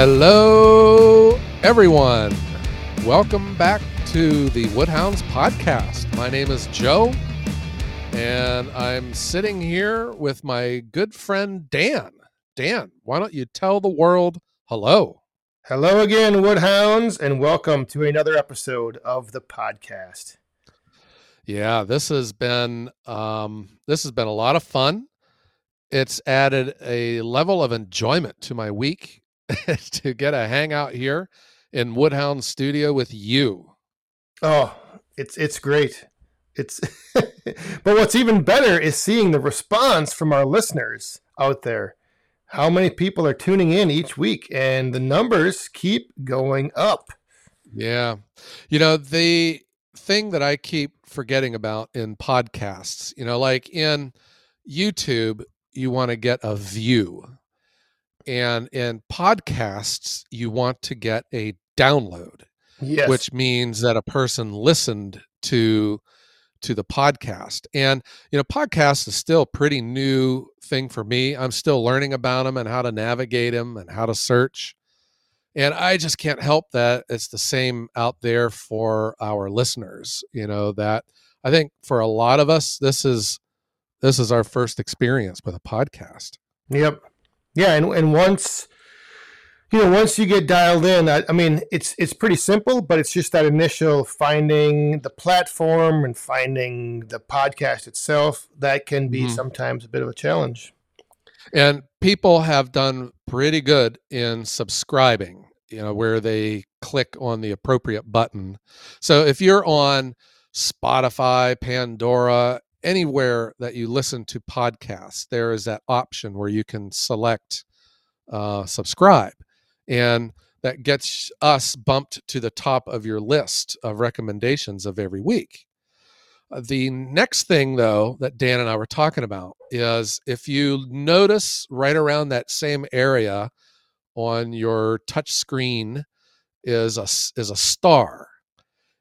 Hello, everyone. Welcome back to the Woodhounds podcast. My name is Joe, and I'm sitting here with my good friend Dan. Dan, why don't you tell the world hello? Hello again, Woodhounds, and welcome to another episode of the podcast. Yeah, this has been um, this has been a lot of fun. It's added a level of enjoyment to my week to get a hangout here in Woodhound Studio with you. Oh, it's it's great. It's but what's even better is seeing the response from our listeners out there. How many people are tuning in each week and the numbers keep going up. Yeah. You know, the thing that I keep forgetting about in podcasts, you know, like in YouTube, you want to get a view. And in podcasts, you want to get a download Yes. which means that a person listened to to the podcast and you know podcast is still a pretty new thing for me i'm still learning about them and how to navigate them and how to search and i just can't help that it's the same out there for our listeners you know that i think for a lot of us this is this is our first experience with a podcast Yep. Yeah, and and once you know, once you get dialed in, I, I mean, it's it's pretty simple, but it's just that initial finding the platform and finding the podcast itself that can be Mhm. sometimes a bit of a challenge. And people have done pretty good in subscribing, you know, where they click on the appropriate button. So if you're on Spotify, Pandora, anywhere that you listen to podcasts, there is that option where you can select uh, subscribe. And that gets us bumped to the top of your list of recommendations of every week. Uh, The next thing, though, that Dan and I were talking about is if you notice right around that same area on your touch screen is a is a star,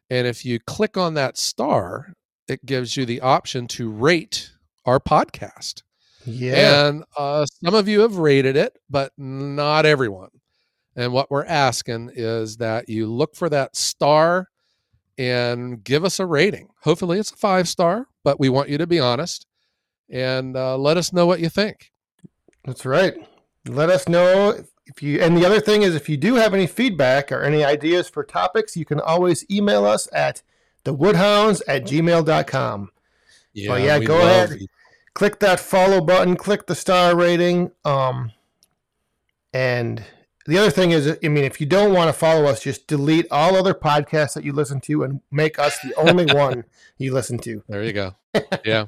and if you click on that star, it gives you the option to rate our podcast. Yeah. And uh, some of you have rated it, but not everyone. And what we're asking is that you look for that star and give us a rating. Hopefully, it's a five star, but we want you to be honest and uh, let us know what you think. That's right. Let us know if you. And the other thing is, if you do have any feedback or any ideas for topics, you can always email us at thewoodhounds at gmail.com. Yeah, yeah, go ahead. Click that follow button, click the star rating. Um, and the other thing is, I mean, if you don't want to follow us, just delete all other podcasts that you listen to and make us the only one you listen to. There you go. yeah.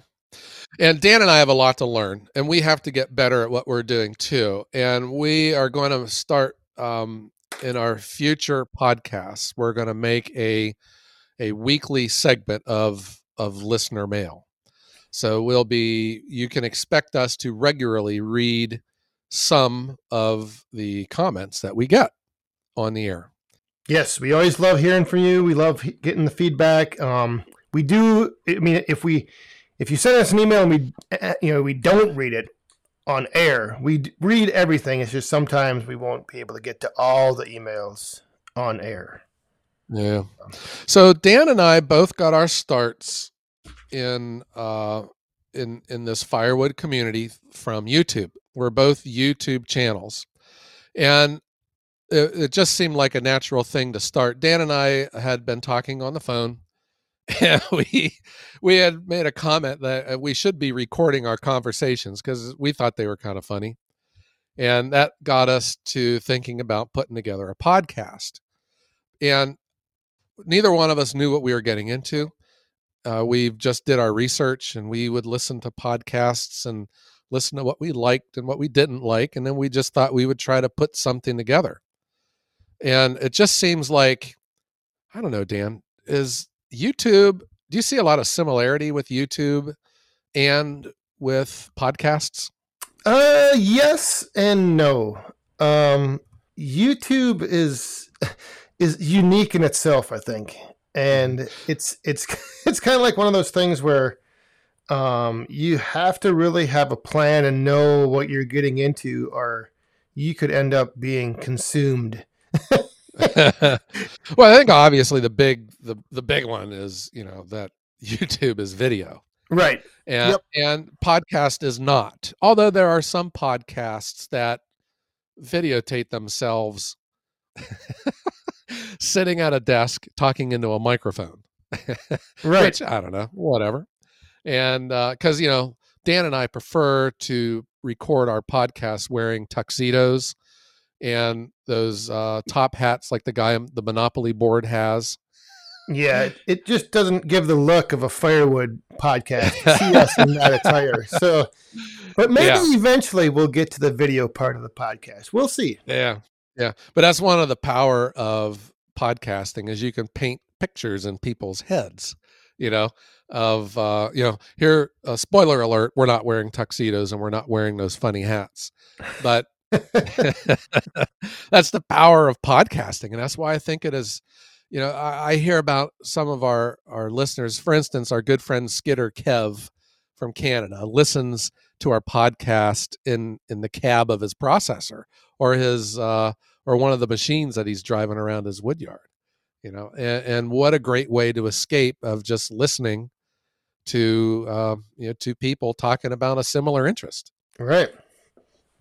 And Dan and I have a lot to learn, and we have to get better at what we're doing too. And we are going to start um, in our future podcasts. We're going to make a a weekly segment of of listener mail. So we'll be. You can expect us to regularly read some of the comments that we get on the air. Yes, we always love hearing from you. We love getting the feedback. Um, we do. I mean, if we if you send us an email and we uh, you know we don't read it on air, we read everything. It's just sometimes we won't be able to get to all the emails on air. Yeah. So Dan and I both got our starts in uh in in this firewood community from YouTube. We're both YouTube channels. And it, it just seemed like a natural thing to start. Dan and I had been talking on the phone and we we had made a comment that uh, we should be recording our conversations because we thought they were kind of funny. And that got us to thinking about putting together a podcast. And neither one of us knew what we were getting into. Uh, we just did our research and we would listen to podcasts and listen to what we liked and what we didn't like. And then we just thought we would try to put something together. And it just seems like, I don't know, Dan, is YouTube, do you see a lot of similarity with YouTube and with podcasts? Uh, yes and no. Um, YouTube is is unique in itself, I think, and it's it's it's kind of like one of those things where um, you have to really have a plan and know what you're getting into, or you could end up being consumed. well, I think obviously the big the the big one is you know that YouTube is video, right? And yep. and podcast is not. Although there are some podcasts that videotape themselves sitting at a desk talking into a microphone. right. Which I don't know, whatever. And because uh, you know, Dan and I prefer to record our podcast wearing tuxedos and those uh, top hats like the guy the Monopoly board has. Yeah, it, it just doesn't give the look of a firewood podcast. See us in that attire. So, but maybe yeah. eventually we'll get to the video part of the podcast. We'll see. Yeah, yeah. But that's one of the power of podcasting is you can paint pictures in people's heads. You know, of uh, you know, here. Uh, spoiler alert: we're not wearing tuxedos and we're not wearing those funny hats, but that's the power of podcasting, and that's why I think it is. You know, I, I, hear about some of our our listeners. For instance, our good friend skitter Kev from Canada listens to our podcast in in the cab of his processor or his uh, or one of the machines that he's driving around his woodyard. You know, and, and what a great way to escape of just listening to uh, you know to people talking about a similar interest. Right.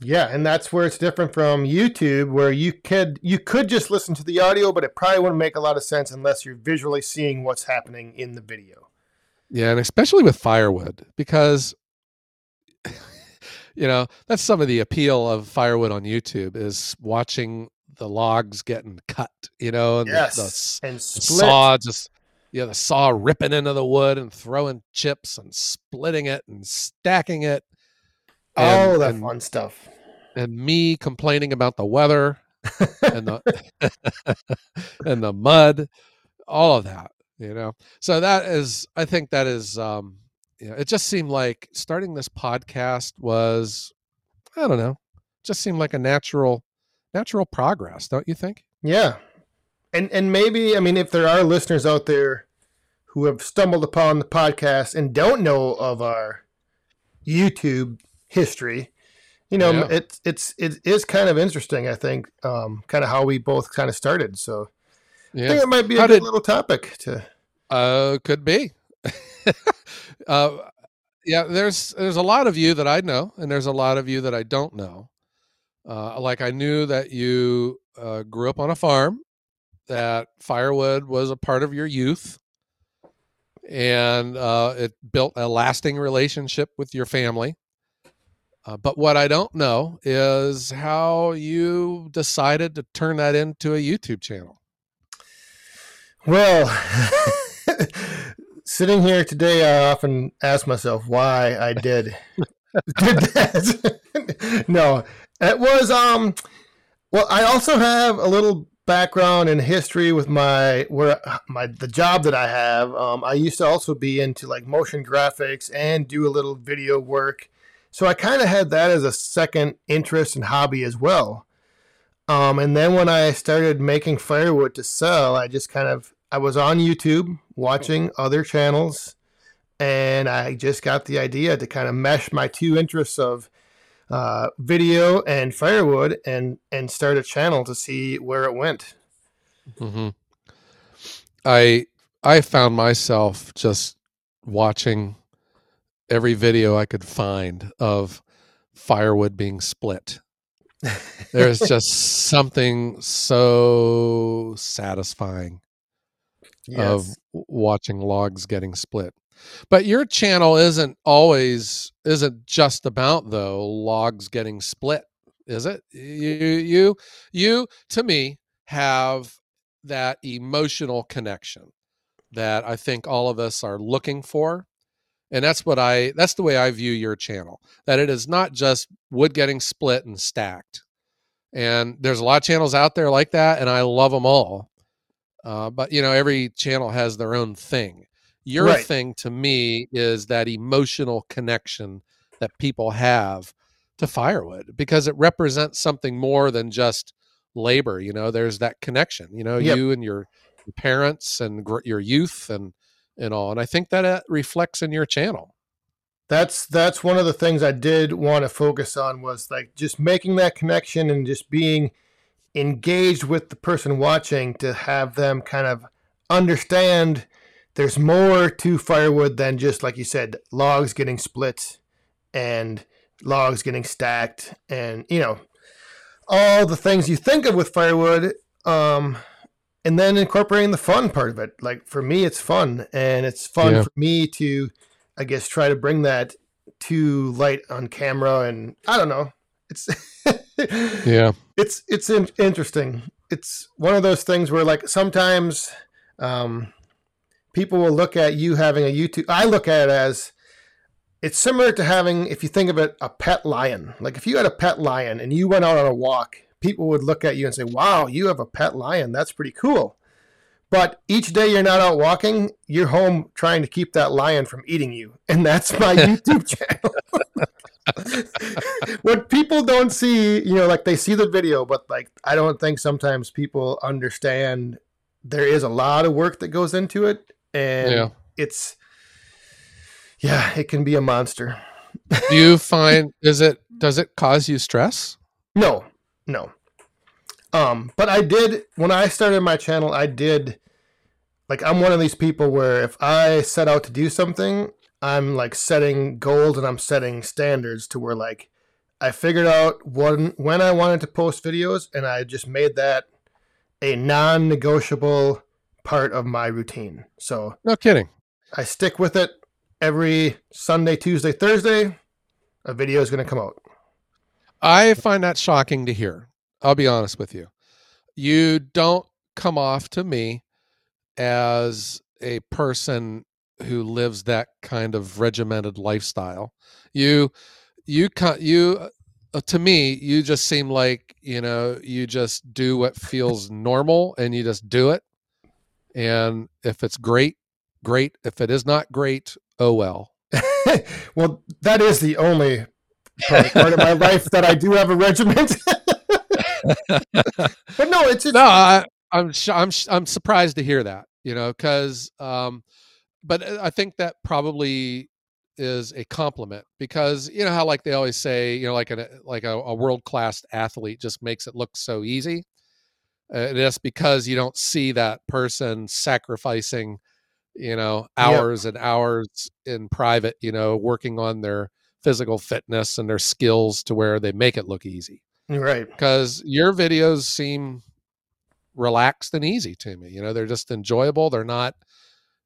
Yeah, and that's where it's different from YouTube, where you could you could just listen to the audio, but it probably wouldn't make a lot of sense unless you're visually seeing what's happening in the video. Yeah, and especially with firewood, because you know that's some of the appeal of firewood on YouTube is watching the logs getting cut. You know, and yes, the, the, and the saw just yeah, the saw ripping into the wood and throwing chips and splitting it and stacking it and, oh, that and, fun stuff. And me complaining about the weather and the and the mud, all of that, you know. So that is, I think that is, um, you know, it just seemed like starting this podcast was, I don't know, just seemed like a natural, natural progress, don't you think? Yeah, and and maybe I mean, if there are listeners out there who have stumbled upon the podcast and don't know of our YouTube history. You know, yeah. it's it's it is kind of interesting. I think, um, kind of how we both kind of started. So, yeah. I think it might be a good did, little topic to. Uh, could be. uh, yeah, there's there's a lot of you that I know, and there's a lot of you that I don't know. Uh, like I knew that you uh, grew up on a farm, that firewood was a part of your youth, and uh, it built a lasting relationship with your family. Uh, but what I don't know is how you decided to turn that into a YouTube channel. Well, sitting here today, I often ask myself why I did did that. no, it was um. Well, I also have a little background and history with my where my the job that I have. Um, I used to also be into like motion graphics and do a little video work so I kind of had that as a second interest and hobby as well. Um, and then when I started making firewood to sell, I just kind of I was on YouTube watching other channels, and I just got the idea to kind of mesh my two interests of uh, video and firewood, and and start a channel to see where it went. Mm-hmm. I I found myself just watching every video I could find of firewood being split. There's just something so satisfying yes. of watching logs getting split. But your channel isn't always isn't just about though logs getting split, is it? You you you to me have that emotional connection that I think all of us are looking for and that's what i that's the way i view your channel that it is not just wood getting split and stacked. And there's a lot of channels out there like that and i love them all. Uh, but you know every channel has their own thing. Your right. thing to me is that emotional connection that people have to firewood because it represents something more than just labor you know? There's that connection you know? Yep. you and your parents and gr- your youth and and all. And I think that uh, reflects in your channel. that's that's one of the things I did want to focus on was like just making that connection and just being engaged with the person watching to have them kind of understand there's more to firewood than just like you said logs getting split and logs getting stacked and you know all the things you think of with firewood um and then incorporating the fun part of it like for me it's fun and it's fun yeah. for me to i guess try to bring that to light on camera and i don't know it's yeah it's it's in- interesting it's one of those things where like sometimes um people will look at you having a youtube i look at it as it's similar to having, if you think of it, a pet lion. Like if you had a pet lion and you went out on a walk, people would look at you and say, "Wow, you have a pet lion. That's pretty cool." But each day you're not out walking, you're home trying to keep that lion from eating you, and that's my YouTube channel. what people don't see, you know, like they see the video, but like I don't think sometimes people understand there is a lot of work that goes into it, and yeah. it's yeah, it can be a monster. Do you find is it does it cause you stress? No, no. Um, but I did when I started my channel. I did like I'm one of these people where if I set out to do something, I'm like setting goals and I'm setting standards to where like I figured out when when I wanted to post videos and I just made that a non-negotiable part of my routine. So No kidding. I stick with it every Sunday, Tuesday, Thursday, a video is going to come out. I find that shocking to hear. I'll be honest with you. You don't come off to me as a person who lives that kind of regimented lifestyle. You, you, you, uh, to me, you just seem like you know you just do what feels normal and you just do it. And if it's great, great. If it is not great, oh well. well, that is the only part, part of my life that I do have a regiment. but no, it's, it's no. I, am I'm, I'm I'm surprised to hear that. You know, because um, but uh, I think that probably is a compliment because you know how like they always say you know like a like a, a world class athlete just makes it look so easy. Uh, that's because you don't see that person sacrificing you know hours yep. and hours in private you know working on their physical fitness and their skills to where they make it look easy. Right. Because your videos seem relaxed and easy to me you know they're just enjoyable they're not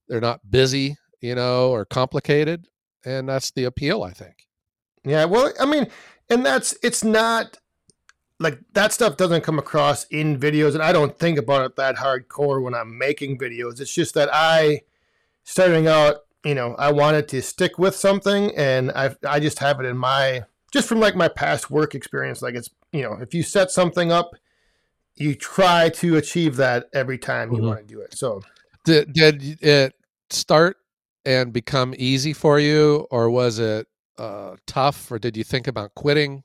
they're not busy you know or complicated and that's the appeal i think. Yeah well i mean and that's it's not like that stuff doesn't come across in videos and i don't think about it that hardcore when i'm making videos. It's just that i starting out, you know, I wanted to stick with something, and I I just have it in my just from like my past work experience. Like it's you know, if you set something up, you try to achieve that every time you mm-hmm. want to do it. So did did it start and become easy for you, or was it uh, tough, or did you think about quitting?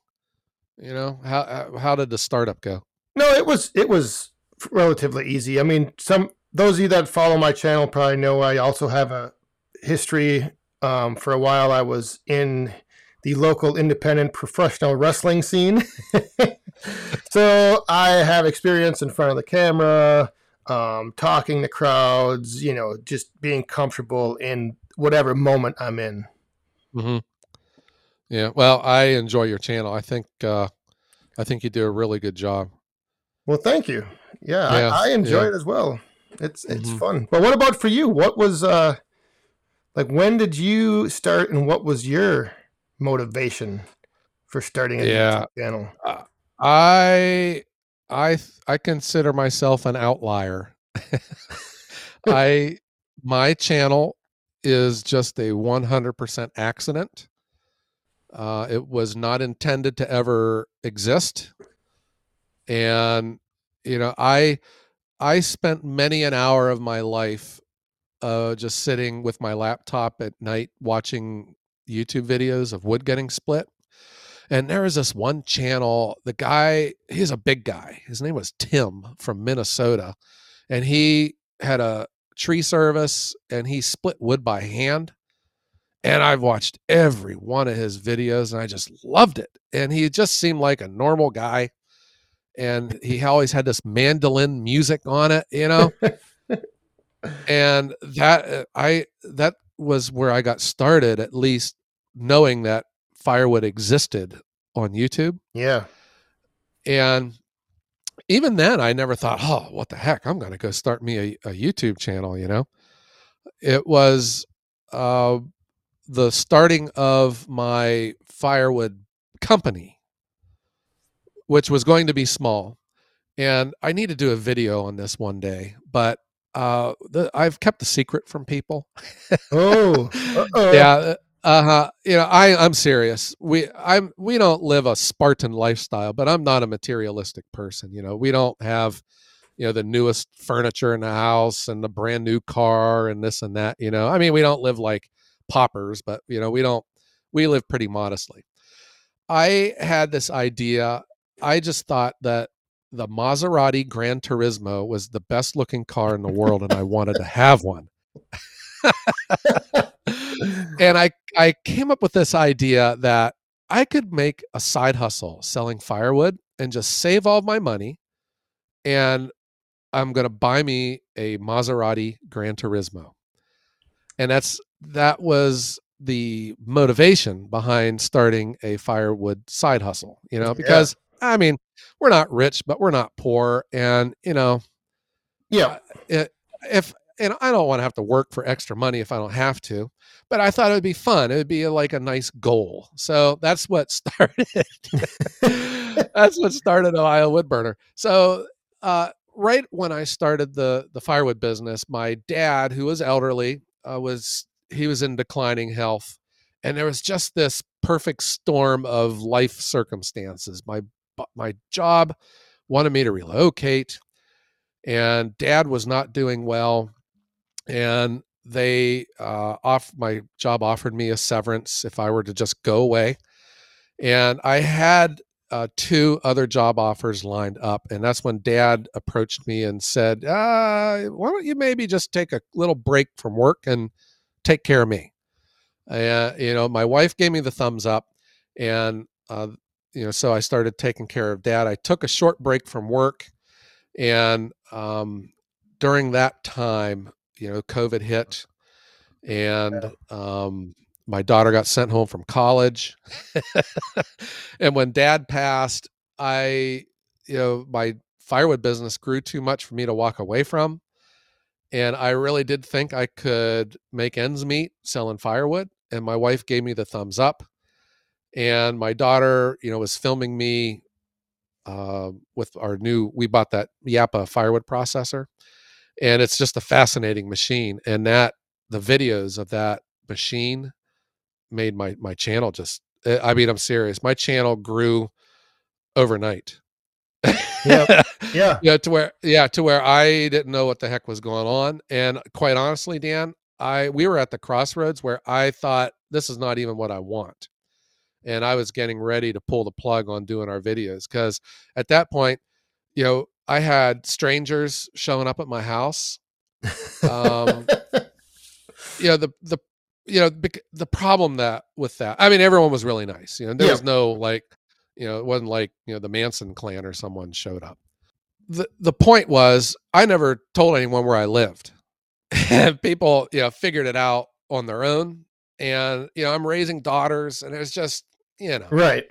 You know, how how did the startup go? No, it was it was relatively easy. I mean, some those of you that follow my channel probably know I also have a history. Um, for a while, I was in the local independent professional wrestling scene. so I have experience in front of the camera, um, talking to crowds, you know, just being comfortable in whatever moment I'm in. Mm-hmm. Yeah. Well, I enjoy your channel. I think, uh, I think you do a really good job. Well, thank you. Yeah, yeah I, I, enjoy yeah. it as well. It's it's mm-hmm. fun. But what about for you? What was uh like when did you start and what was your motivation for starting a yeah. YouTube channel? Uh, I I I consider myself an outlier. I my channel is just a 100% accident. Uh, it was not intended to ever exist. And you know, I I spent many an hour of my life uh, just sitting with my laptop at night watching YouTube videos of wood getting split. And there was this one channel, the guy, he's a big guy. His name was Tim from Minnesota. And he had a tree service and he split wood by hand. And I've watched every one of his videos and I just loved it. And he just seemed like a normal guy. And he always had this mandolin music on it, you know? and that uh, I that was where I got started at least knowing that firewood existed on YouTube. Yeah. And even then, I never thought, oh, what the heck? I'm going to go start me a, a, YouTube channel, you know? It was uh, the starting of my firewood company, which was going to be small. And I need to do a video on this one day, but uh, the, I've kept the secret from people. oh, yeah. Uh huh. You know, I I'm serious. We I'm we don't live a Spartan lifestyle, but I'm not a materialistic person. You know, we don't have you know the newest furniture in the house and the brand new car and this and that. You know, I mean, we don't live like paupers, but you know, we don't we live pretty modestly. I had this idea. I just thought that the Maserati Gran Turismo was the best looking car in the world, and I wanted to have one. and I I came up with this idea that I could make a side hustle selling firewood and just save all my money and I'm going to buy me a Maserati Gran Turismo. And that's that was the motivation behind starting a firewood side hustle, you know, because yeah. I mean, we're not rich, but we're not poor and, you know, yeah. It, if and I don't want to have to work for extra money if I don't have to. But I thought it would be fun. It would be like a nice goal. So that's what started. that's what started Ohio Woodburner. So uh, right when I started the the firewood business, my dad, who was elderly, uh, was he was in declining health, and there was just this perfect storm of life circumstances. My my job wanted me to relocate and dad was not doing well and they uh, off my job offered me a severance if I were to just go away, and I had uh, two other job offers lined up, and that's when Dad approached me and said, uh, "Why don't you maybe just take a little break from work and take care of me?" Uh, you know, my wife gave me the thumbs up, and uh, you know, so I started taking care of Dad. I took a short break from work, and um, during that time, you know, COVID hit, and um, my daughter got sent home from college. and when Dad passed, I, you know, my firewood business grew too much for me to walk away from, and I really did think I could make ends meet selling firewood. And my wife gave me the thumbs up, and my daughter, you know, was filming me uh, with our new. We bought that Japa firewood processor and it's just a fascinating machine and that the videos of that machine made my my channel just eh, i mean i'm serious my channel grew overnight. Yeah yeah. Yeah to where yeah to where i didn't know what the heck was going on and quite honestly dan i we were at the crossroads where i thought this is not even what i want and i was getting ready to pull the plug on doing our videos because at that point you know I had strangers showing up at my house. Um, you know the the you know the problem that with that. I mean, everyone was really nice. You know, there yeah. was no like, you know, it wasn't like you know the Manson clan or someone showed up. the The point was, I never told anyone where I lived, and people you know figured it out on their own. And you know, I'm raising daughters, and it's just you know. Right.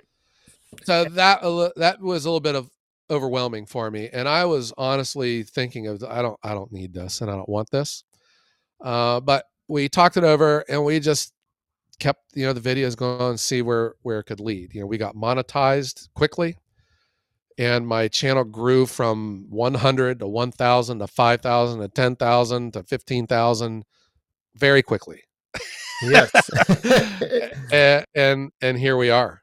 So that that was a little bit of overwhelming for me and i was honestly thinking of i don't i don't need this and i don't want this. Uh, but we talked it over and we just kept you know the videos going and see where where it could lead. You know we got monetized quickly and my channel grew from 100 to 1000 to 5000 to 10000 to 15000 very quickly yes. And, and and here we are.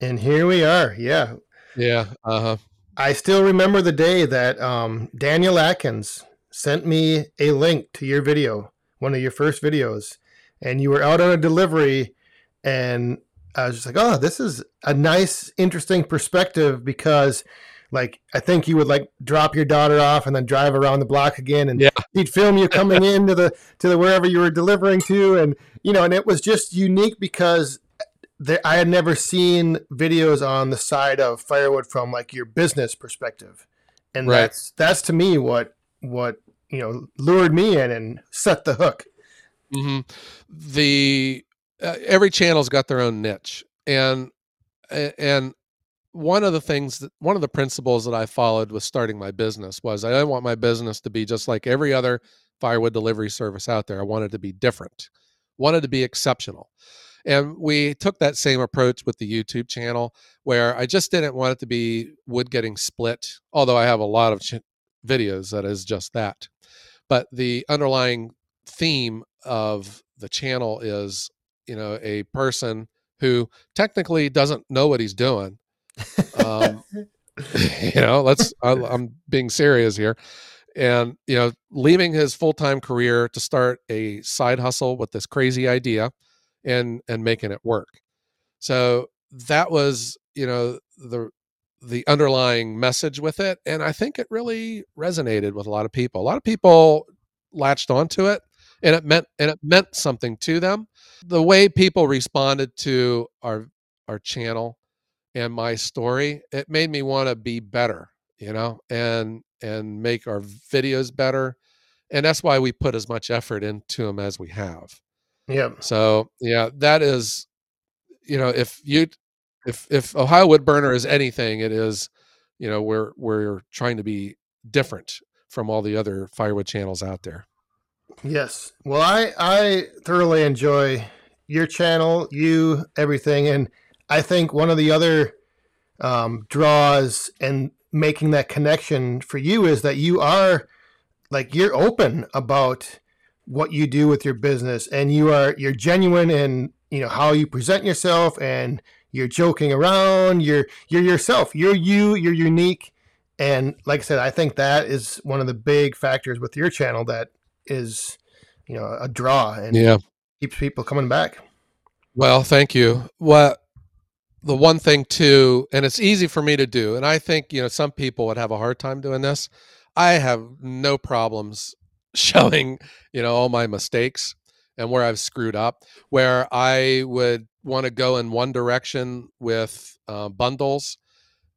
And here we are yeah. Yeah uh-huh. I still remember the day that um, Daniel Atkins sent me a link to your video, one of your first videos, and you were out on a delivery, and I was just like, oh, this is a nice, interesting perspective because like I think you would like drop your daughter off and then drive around the block again, and Yeah. he'd film you coming into the to the wherever you were delivering to, and you know, and it was just unique because there, I had never seen videos on the side of firewood from like your business perspective, and Right. that's that's to me what what you know lured me in and set the hook. hmm The uh, every channel's got their own niche, and and one of the things that one of the principles that I followed with starting my business was I didn't want my business to be just like every other firewood delivery service out there. I wanted to be different, wanted to be exceptional. And we took that same approach with the YouTube channel where I just didn't want it to be wood getting split, although I have a lot of ch- videos that is just that. But the underlying theme of the channel is, you know, a person who technically doesn't know what he's doing. Um, you know, let's, I, I'm being serious here. And, you know, leaving his full time career to start a side hustle with this crazy idea and, and making it work. So that was, you know, the, the underlying message with it. And I think it really resonated with a lot of people. A lot of people latched onto it and it meant and it meant something to them. The way people responded to our our channel and my story, it made me want to be better, you know, and and make our videos better. And that's why we put as much effort into them as we have. Yeah, So yeah, that is, you know, if you if if Ohio Wood Burner is anything, it is, you know, we're we're trying to be different from all the other firewood channels out there. Yes. Well, I I thoroughly enjoy your channel, you, everything, and I think one of the other um, draws and making that connection for you is that you are like you're open about what you do with your business, and you are you're genuine in you know how you present yourself, and you're joking around. You're you're yourself. You're you. You're unique. And like I said, I think that is one of the big factors with your channel that is you know a draw and Yeah. keeps people coming back Well, thank you. What the one thing too, and it's easy for me to do, and I think you know some people would have a hard time doing this. I have no problems showing you know all my mistakes and where I've screwed up. Where I would want to go in one direction with uh, bundles,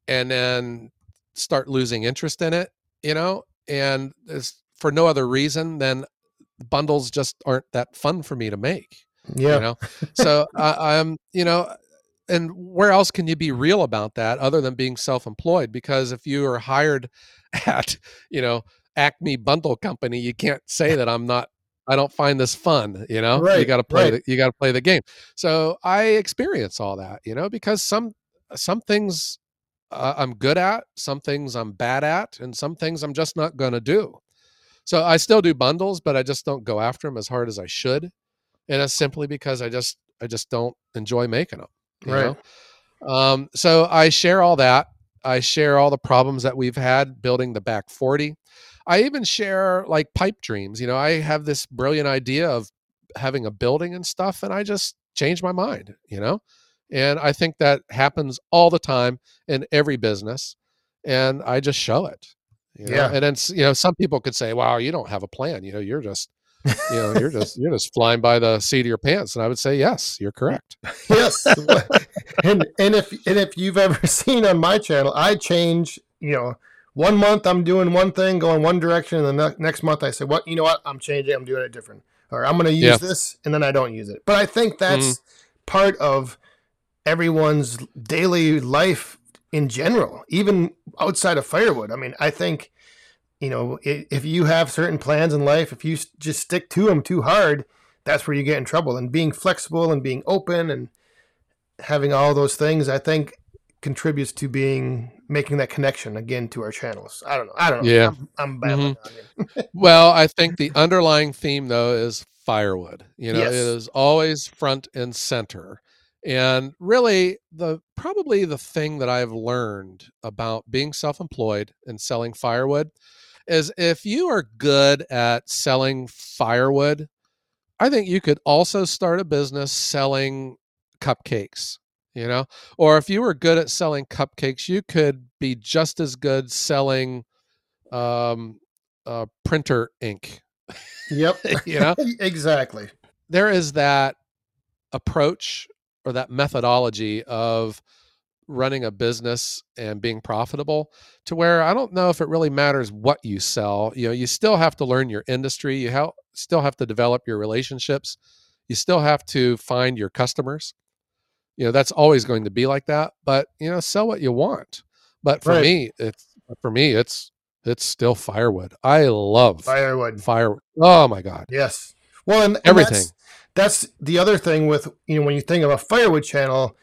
and then start losing interest in it, you know, and it's for no other reason than bundles just aren't that fun for me to make yeah you know so I i'm you know and where else can you be real about that other than being self-employed because if you are hired at you know acme bundle company you can't say that i'm not i don't find this fun you know you got to play right. the, you got to play the game so i experience all that you know because some some things uh, i'm good at some things i'm bad at and some things i'm just not going to do so i still do bundles but i just don't go after them as hard as i should and that's simply because I just I just don't enjoy making them. Right. know? Um, so I share all that. I share all the problems that we've had building the back forty. I even share like pipe dreams. You know, I have this brilliant idea of having a building and stuff, and I just change my mind. You know, and I think that happens all the time in every business, and I just show it. You know? Yeah. and then you know some people could say, "Wow, you don't have a plan. You know, you're just." You know you're just you're just flying by the seat of your pants and i would say yes you're correct. Yes. And and if and if you've ever seen on my channel i change you know one month i'm doing one thing going one direction and the ne- next month i say what you know what? I'm changing i'm doing it different. Or i'm going to use Yeah. this and then i don't use it. But i think that's mm-hmm. part of everyone's daily life in general even outside of firewood. I mean i think you know if you have certain plans in life if you just stick to them too hard that's where you get in trouble. And being flexible and being open and having all those things i think contributes to being making that connection again to our channels. I don't know. I don't know. Yeah. i'm, I'm babbling mm-hmm. on here. well i think the underlying theme though is firewood. You know Yes. it is always front and center. And really the probably the thing that i've learned about being self-employed and selling firewood is if you are good at selling firewood i think you could also start a business selling cupcakes you know or if you were good at selling cupcakes you could be just as good selling um uh, printer ink Yep. you know exactly. there is that approach or that methodology of running a business and being profitable to where I don't know if it really matters what you sell. You know, you still have to learn your industry, you ha- still have to develop your relationships, you still have to find your customers. You know, that's always going to be like that, but you know, sell what you want. But for Right. me, it's for me it's it's still firewood. I love Firewood. fire. Oh my god. Yes. Well, and, and Everything. That's, that's the other thing with you know when you think of a firewood channel,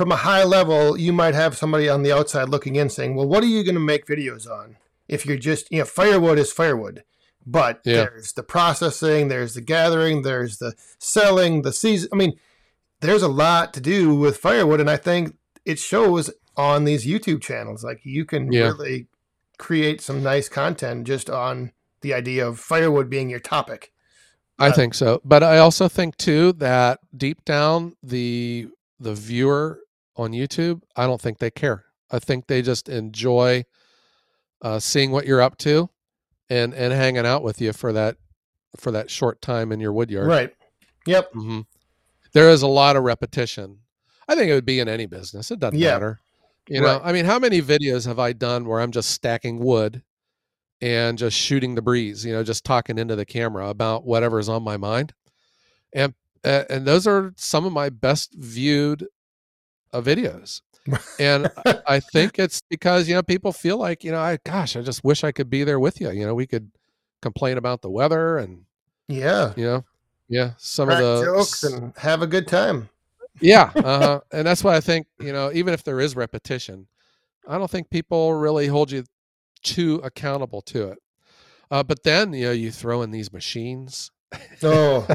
from a high level, you might have somebody on the outside looking in saying, "Well, what are you going to make videos on?" If you're just you know, firewood is firewood, but Yeah. there's the processing, there's the gathering, there's the selling, the season. I mean, there's a lot to do with firewood, and I think it shows on these YouTube channels. Like you can Yeah. really create some nice content just on the idea of firewood being your topic. I Uh, think so, but I also think too that deep down the the viewer on YouTube, I don't think they care. I think they just enjoy uh, seeing what you're up to and and hanging out with you for that for that short time in your wood yard. Right. Yep. hmm There is a lot of repetition. I think it would be in any business. It doesn't Yeah. matter. You know, Right. I mean, how many videos have I done where I'm just stacking wood and just shooting the breeze, you know, just talking into the camera about whatever's on my mind. And uh, and those are some of my best viewed uh, videos. And I think it's because, you know, people feel like, you know, I gosh, I just wish I could be there with you. You know, we could complain about the weather and, Yeah. you know, yeah, some Crack of the jokes and have a good time. yeah, uh-huh. and that's why I think you know, even if there is repetition, I don't think people really hold you too accountable to it. Uh, but then you know, you throw in these machines, Oh,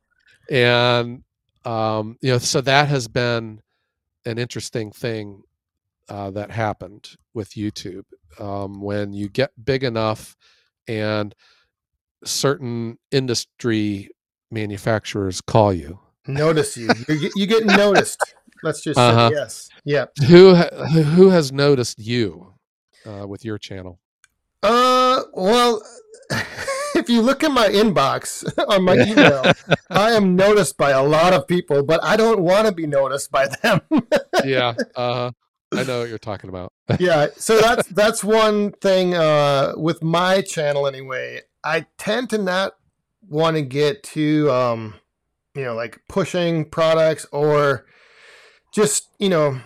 and um, you know, so that has been an interesting thing uh, that happened with YouTube um, when you get big enough, and certain industry manufacturers call you. notice you. Get- you getting noticed. Let's just say Uh-huh. yes. Yeah. Who who has noticed you uh, with your channel? Uh, well, if you look at my inbox on my email, I am noticed by a lot of people, but I don't want to be noticed by them. yeah, uh, I know what you're talking about. yeah, so that's that's one thing uh, with my channel anyway. I tend to not want to get too, um, you know, like pushing products or just you know,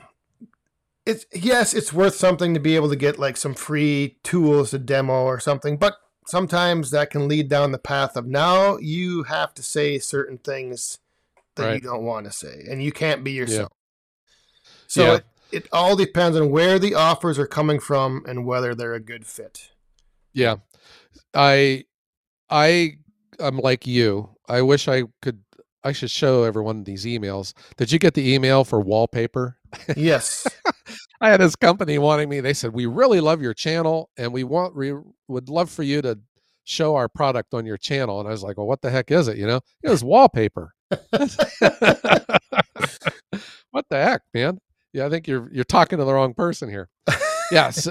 it's yes, it's worth something to be able to get like some free tools to demo or something, but sometimes that can lead down the path of now you have to say certain things that you don't want to say, and you can't be Yeah. yourself. So Yeah. it, it all depends on where the offers are coming from and whether they're a good fit. Yeah, I I I'm like you. I wish I could. I should show everyone these emails. Did you get the email for wallpaper? Yes. I had this company wanting me. They said we really love your channel and we want we would love for you to show our product on your channel. And I was like, well, what the heck is it? You know, it was wallpaper. what the heck, man? Yeah, I think you're you're talking to the wrong person here. Yes,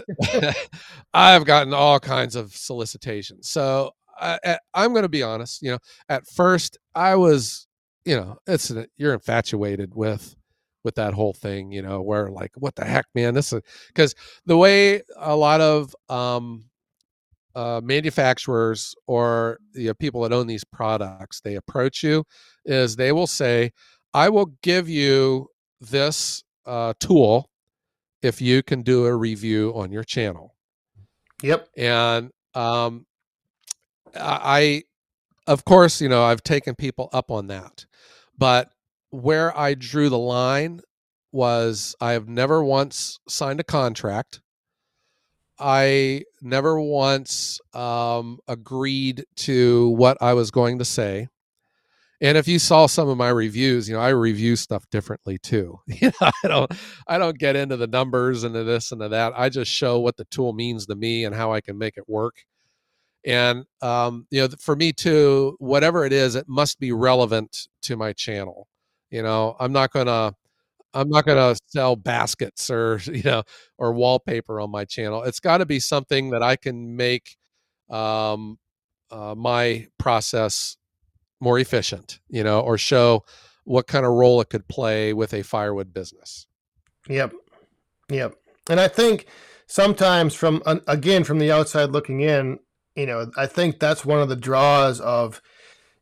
I've gotten all kinds of solicitations. So I, I'm going to be honest. You know, at first I was, you know, it's you're infatuated with with that whole thing. You know, where like, what the heck, man? This is because the way a lot of um, uh, manufacturers or you know, people that own these products they approach you is they will say, "I will give you this uh, tool if you can do a review on your channel." Yep. and um i I- of course you know i've taken people up on that but where i drew the line was i have never once signed a contract i never once um agreed to what i was going to say and if you saw some of my reviews you know i review stuff differently too you know i don't I don't get into the numbers and the this and the that. I just show what the tool means to me and how I can make it work. And um, you know, for me too, whatever it is, it must be relevant to my channel. You know, I'm not gonna I'm not going to sell baskets or you know or wallpaper on my channel. It's got to be something that I can make um, uh, my process more efficient, you know, or show what kind of role it could play with a firewood business. Yep, yep. And I think sometimes from again from the outside looking in, you know, I think that's one of the draws of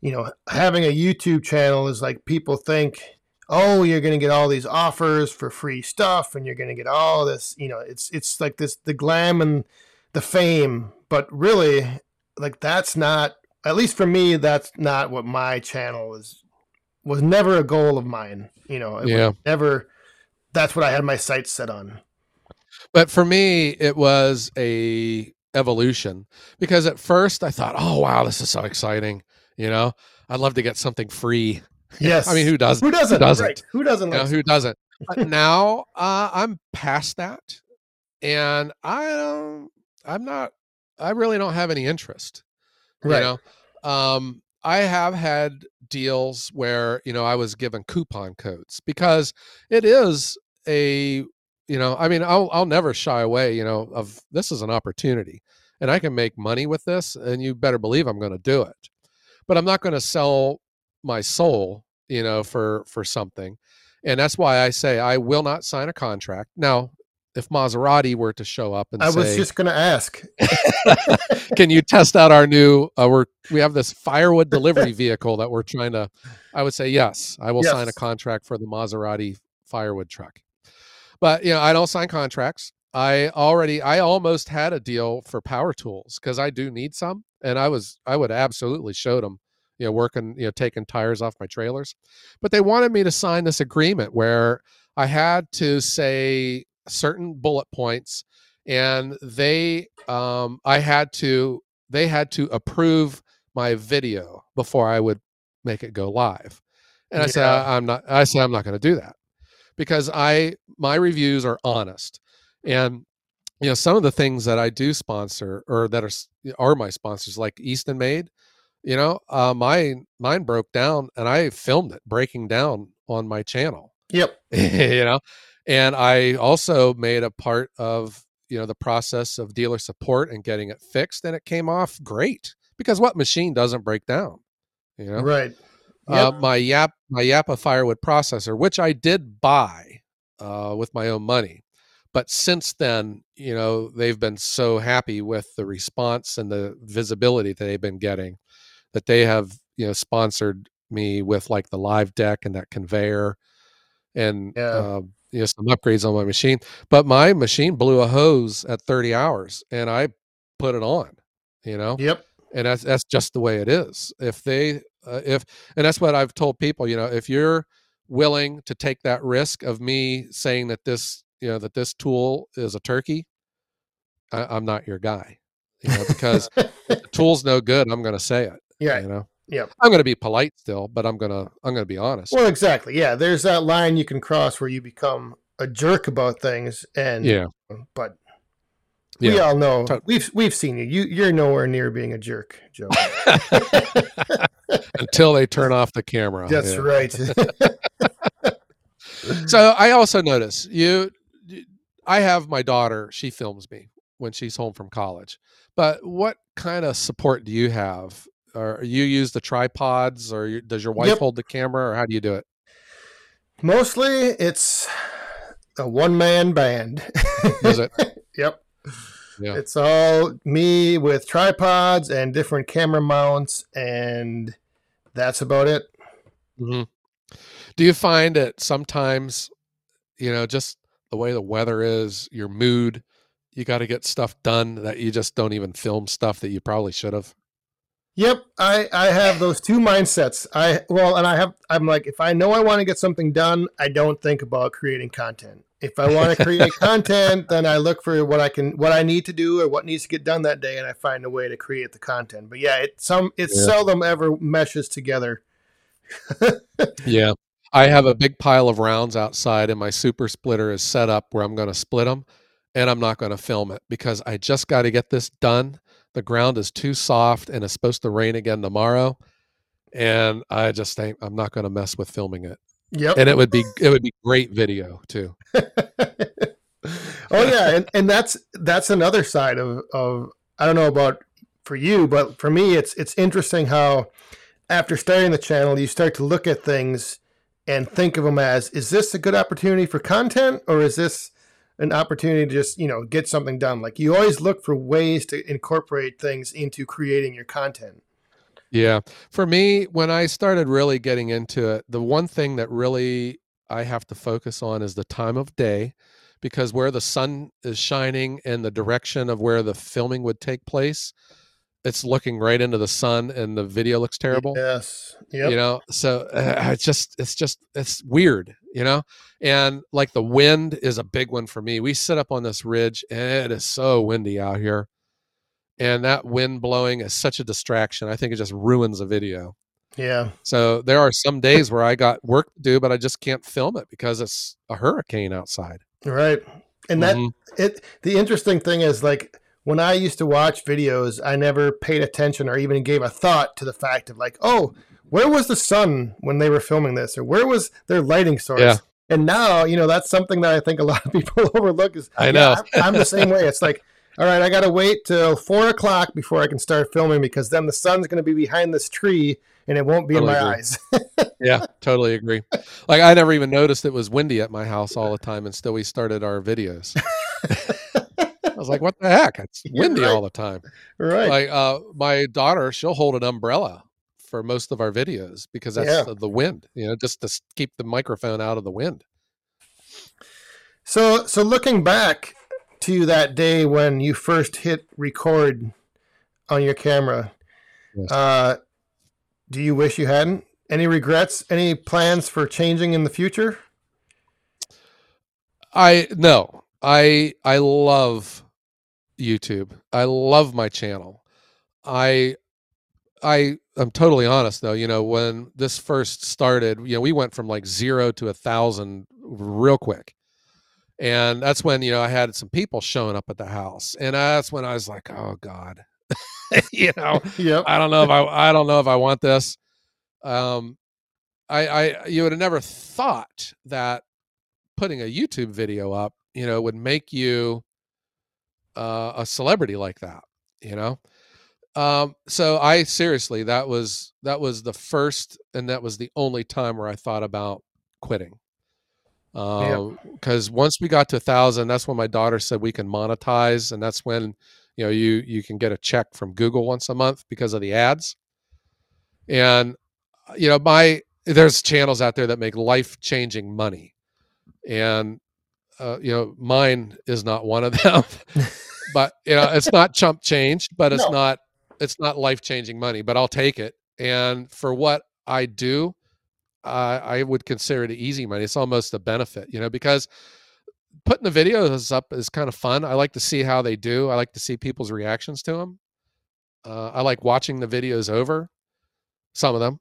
you know having a YouTube channel is like people think oh you're going to get all these offers for free stuff and you're going to get all this you know it's it's like this the glam and the fame but really like that's not at least for me that's not what my channel is was never a goal of mine you know yeah. never that's what i had my sights set on. But for me it was a evolution because at first i thought oh wow this is so exciting you know i'd love to get something free Yes. I mean, who doesn't? Who doesn't? Who doesn't? Right. Who doesn't? Like who doesn't? But now uh, I'm past that, and I don't. I'm not. I really don't have any interest. Right. You know, um, I have had deals where you know I was given coupon codes because it is a you know I mean I'll I'll never shy away you know of this is an opportunity and I can make money with this and you better believe I'm going to do it but I'm not going to sell my soul you know for for something and that's why i say i will not sign a contract. Now if maserati were to show up and say, i say, was just going to ask. Can you test out our new uh, we're we have this firewood delivery vehicle that we're trying to i would say yes i will yes. sign a contract for the maserati firewood truck. But you know i don't sign contracts i already i almost had a deal for power tools because i do need some and i was i would absolutely show them you know, working, you know, taking tires off my trailers. But they wanted me to sign this agreement where I had to say certain bullet points and they um I had to they had to approve my video before I would make it go live. And I yeah. said I'm not I said I'm not going to do that. Because I my reviews are honest. And you know some of the things that I do sponsor or that are are my sponsors like Eastonmade you know uh mine mine broke down and i filmed it breaking down on my channel yep. you know? And i also made a part of you know the process of dealer support and getting it fixed and it came off great because what? Machine doesn't break down you know? Right. Uh, yep. uh, my yap my Japa firewood processor which i did buy uh, with my own money but since then you know they've been so happy with the response and the visibility that they've been getting that they have you know sponsored me with like the live deck and that conveyor and yeah. uh, you know some upgrades on my machine but my machine blew a hose at 30 hours and i put it on you know? Yep. And that's that's just the way it is. If they uh, if and that's what i've told people you know if you're willing to take that risk of me saying that this you know that this tool is a turkey I, am not your guy you know because the tool's no good i'm going to say it yeah. You know? Yeah. I'm going to be polite still, but I'm going to I'm going to be honest. Well, exactly. Yeah, there's that line you can cross where you become a jerk about things and Yeah. But we all know we've we've seen you. You you're nowhere near being a jerk, Joe. Until they turn off the camera. That's yeah. right. so I also notice you I have my daughter, she films me when she's home from college. But what kind of support do you have or you use the tripods or does your wife yep. hold the camera or how do you do it mostly it's a one-man band is it yep yeah. it's all me with tripods and different camera mounts and that's about it mm-hmm. do you find that sometimes you know just the way the weather is your mood you got to get stuff done that you just don't even film stuff that you probably should have Yep, I I have those two mindsets. I well, and I have I'm like if I know I want to get something done, I don't think about creating content. If I want to create content, then I look for what I can what I need to do or what needs to get done that day and I find a way to create the content. But yeah, it some it yeah. seldom ever meshes together. yeah. I have a big pile of rounds outside and my super splitter is set up where I'm going to split them and I'm not going to film it because I just got to get this done the ground is too soft and it's supposed to rain again tomorrow and i just think i'm not going to mess with filming it Yep. and it would be it would be great video too. oh yeah, and, and that's that's another side of of I don't know about for you, but for me, it's it's interesting how after starting the channel, you start to look at things and think of them as is this a good opportunity for content or is this an opportunity to just you know get something done like you always look for ways to incorporate things into creating your content Yeah. For me, when I started really getting into it, the one thing that really I have to focus on is the time of day because where the sun is shining and the direction of where the filming would take place, it's looking right into the sun and the video looks terrible. yes yep You know, so uh, it's just it's just it's weird, you know. And like the wind is a big one for me. We sit up on this ridge and it is so windy out here. And that wind blowing is such a distraction. I think it just ruins a video. yeah So there are some days where I got work to do, but I just can't film it because it's a hurricane outside. right and that Mhm. it the interesting thing is like when I used to watch videos, I never paid attention or even gave a thought to the fact of like, oh, where was the sun when they were filming this, or where was their lighting source? Yeah. And now, you know, that's something that I think a lot of people overlook. Is I yeah, know. I'm, I'm the same way. It's like, all right, I got to wait till four o'clock before I can start filming because then the sun's going to be behind this tree and it won't be in my agree. eyes. yeah, totally agree. Like I never even noticed it was windy at my house all the time, and still we started our videos. I was like, "What the heck? It's windy right. all the time." right. Like uh, my daughter, she'll hold an umbrella for most of our videos because that's Yeah. the, the wind. You know, just to keep the microphone out of the wind. So, so looking back to that day when you first hit record on your camera, Yes. uh, do you wish you hadn't? Any regrets? Any plans for changing in the future? I no, I I love YouTube. I love my channel. I I I'm totally honest though. You know, when this first started, you know, we went from like zero to a thousand real quick, and that's when you know I had some people showing up at the house, and that's when I was like, oh god, you know, Yep. I don't know if I I don't know if I want this. Um, I I you would have never thought that putting a YouTube video up, you know, would make you uh, a celebrity like that. You know, um, so I seriously that was that was the first and that was the only time where I thought about quitting. Because once we got to a thousand, that's when my daughter said we can monetize, and that's when you know you you can get a check from Google once a month because of the ads. And uh, you know, my there's channels out there that make life changing money, and uh, you know, mine is not one of them. but you know, it's not chump change, but it's No. not it's not life changing money. But I'll take it, and for what I do, uh, I would consider it easy money. It's almost a benefit, you know, because putting the videos up is kind of fun. I like to see how they do. I like to see people's reactions to them. Uh, I like watching the videos over, some of them,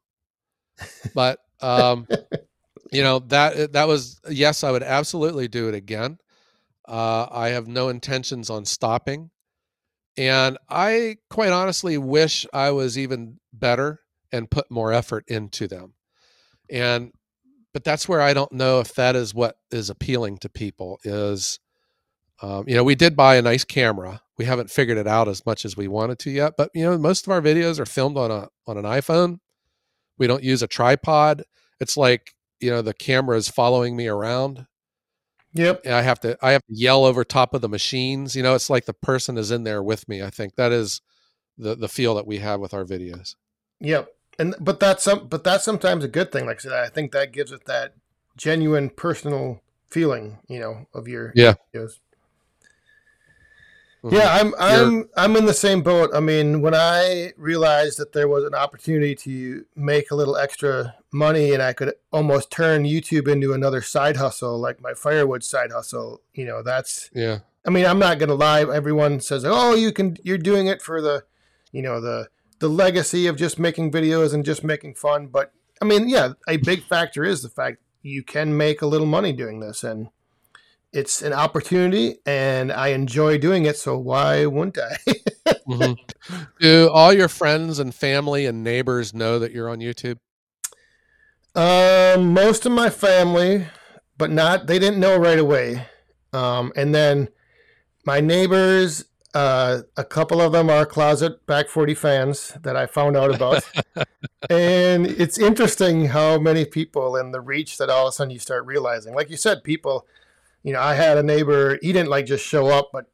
but um, you know that that was yes, I would absolutely do it again. Uh, I have no intentions on stopping, and I quite honestly wish I was even better and put more effort into them. And but that's where I don't know if that is what is appealing to people is um, you know we did buy a nice camera we haven't figured it out as much as we wanted to yet but you know most of our videos are filmed on a on an iphone we don't use a tripod it's like you know the camera is following me around Yep. and i have to i have to yell over top of the machines you know it's like the person is in there with me i think that is the the feel that we have with our videos Yep. And but that's some but that's sometimes a good thing. Like I said, I think that gives it that genuine personal feeling, you know, of your Yeah. videos. Mhm. Yeah, I'm I'm I'm in the same boat. I mean, when I realized that there was an opportunity to make a little extra money and I could almost turn YouTube into another side hustle, like my firewood side hustle, you know, that's yeah I mean, I'm not gonna lie. Everyone says, "Oh, you can. You're doing it for the, you know, the the legacy of just making videos and just making fun." But I mean, yeah, a big factor is the fact you can make a little money doing this, and it's an opportunity, and I enjoy doing it. So why wouldn't I? Mhm. do all your friends and family and neighbors know that you're on youtube Um, most of my family, but not they didn't know right away. Um, and then my neighbors, uh, a couple of them are closet back 40 fans that I found out about. and it's interesting how many people and the reach that all of a sudden you start realizing. Like you said, people, you know, I had a neighbor, he didn't like just show up, but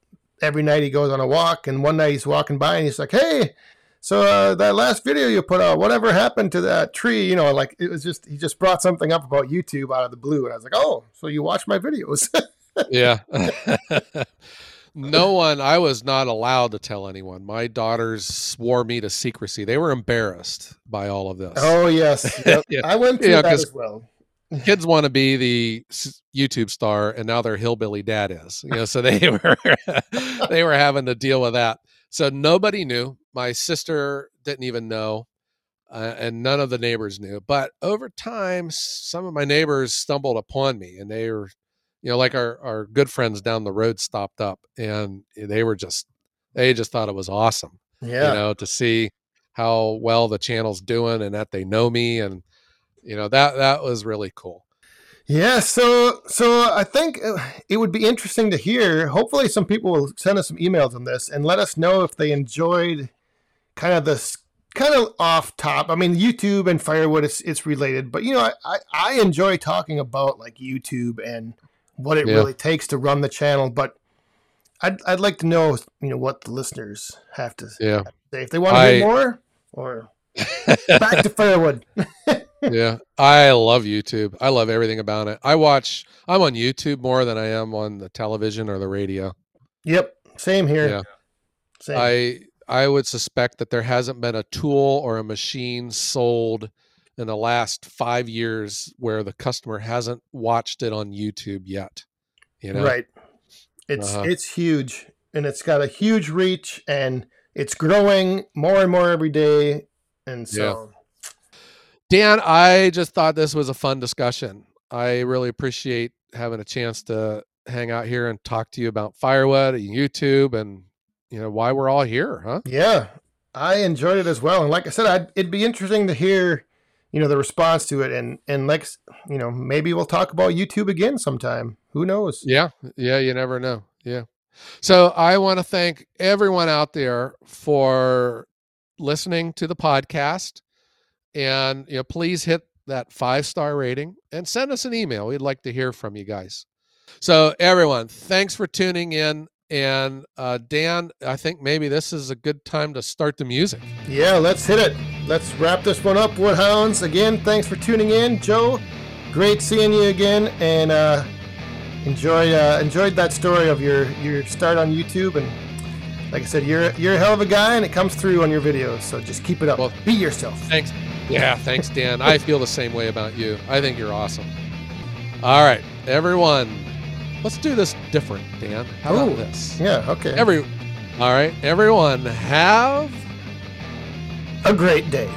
every night he goes on a walk. And one night he's walking by and he's like, hey, so uh, that last video you put out, whatever happened to that tree? You know, like it was just he just brought something up about YouTube out of the blue, and I was like, oh, so you watch my videos? yeah. no one. I was not allowed to tell anyone. My daughters swore me to secrecy. They were embarrassed by all of this. Oh yes, yep. yeah. I went through yeah, that as well. Kids want to be the YouTube star, and now their hillbilly dad is. You know, so they were they were having to deal with that. So nobody knew. My sister didn't even know, uh, and none of the neighbors knew. But over time, some of my neighbors stumbled upon me, and they were, you know, like our our good friends down the road stopped up, and they were just they just thought it was awesome. Yeah, you know, to see how well the channel's doing, and that they know me, and you know that that was really cool. Yeah, so so I think uh, it would be interesting to hear. Hopefully, some people will send us some emails on this and let us know if they enjoyed kind of this kind of off top. I mean, YouTube and firewood it's it's related, but you know, I I, enjoy talking about like YouTube and what it yeah. really takes to run the channel. But I'd I'd like to know you know what the listeners have to, yeah. Say if they want to I... hear more or back to firewood. yeah, I love YouTube. I love everything about it. I watch. I'm on YouTube more than I am on the television or the radio. Yep, same here. Yeah, same. I I would suspect that there hasn't been a tool or a machine sold in the last five years where the customer hasn't watched it on YouTube yet. You know, right? It's uh-huh. it's huge, and it's got a huge reach, and it's growing more and more every day, and so. Yeah Dan, I just thought this was a fun discussion. I really appreciate having a chance to hang out here and talk to you about firewood and YouTube and you know why we're all here, huh? Yeah, I enjoyed it as well. And like I said, I'd, it'd be interesting to hear you know the response to it and and like you know maybe we'll talk about YouTube again sometime. Who knows? Yeah, yeah, you never know. Yeah. So I want to thank everyone out there for listening to the podcast and you know, please hit that five star rating and send us an email. We'd like to hear from you guys. So, everyone, thanks for tuning in. And uh, Dan, I think maybe this is a good time to start the music. Yeah, let's hit it. Let's wrap this one up, Woodhounds. Again, thanks for tuning in, Joe. Great seeing you again, and uh, enjoy uh, enjoyed that story of your your start on YouTube. And like I said, you're you're a hell of a guy, and it comes through on your videos. So just keep it up. Well, Be yourself. Thanks. Yeah, thanks, Dan. I feel the same way about you. I think you're awesome. All right, everyone, let's do this different, Dan. How Ooh, about this? Yeah, okay. Every, all right, everyone, have a great day.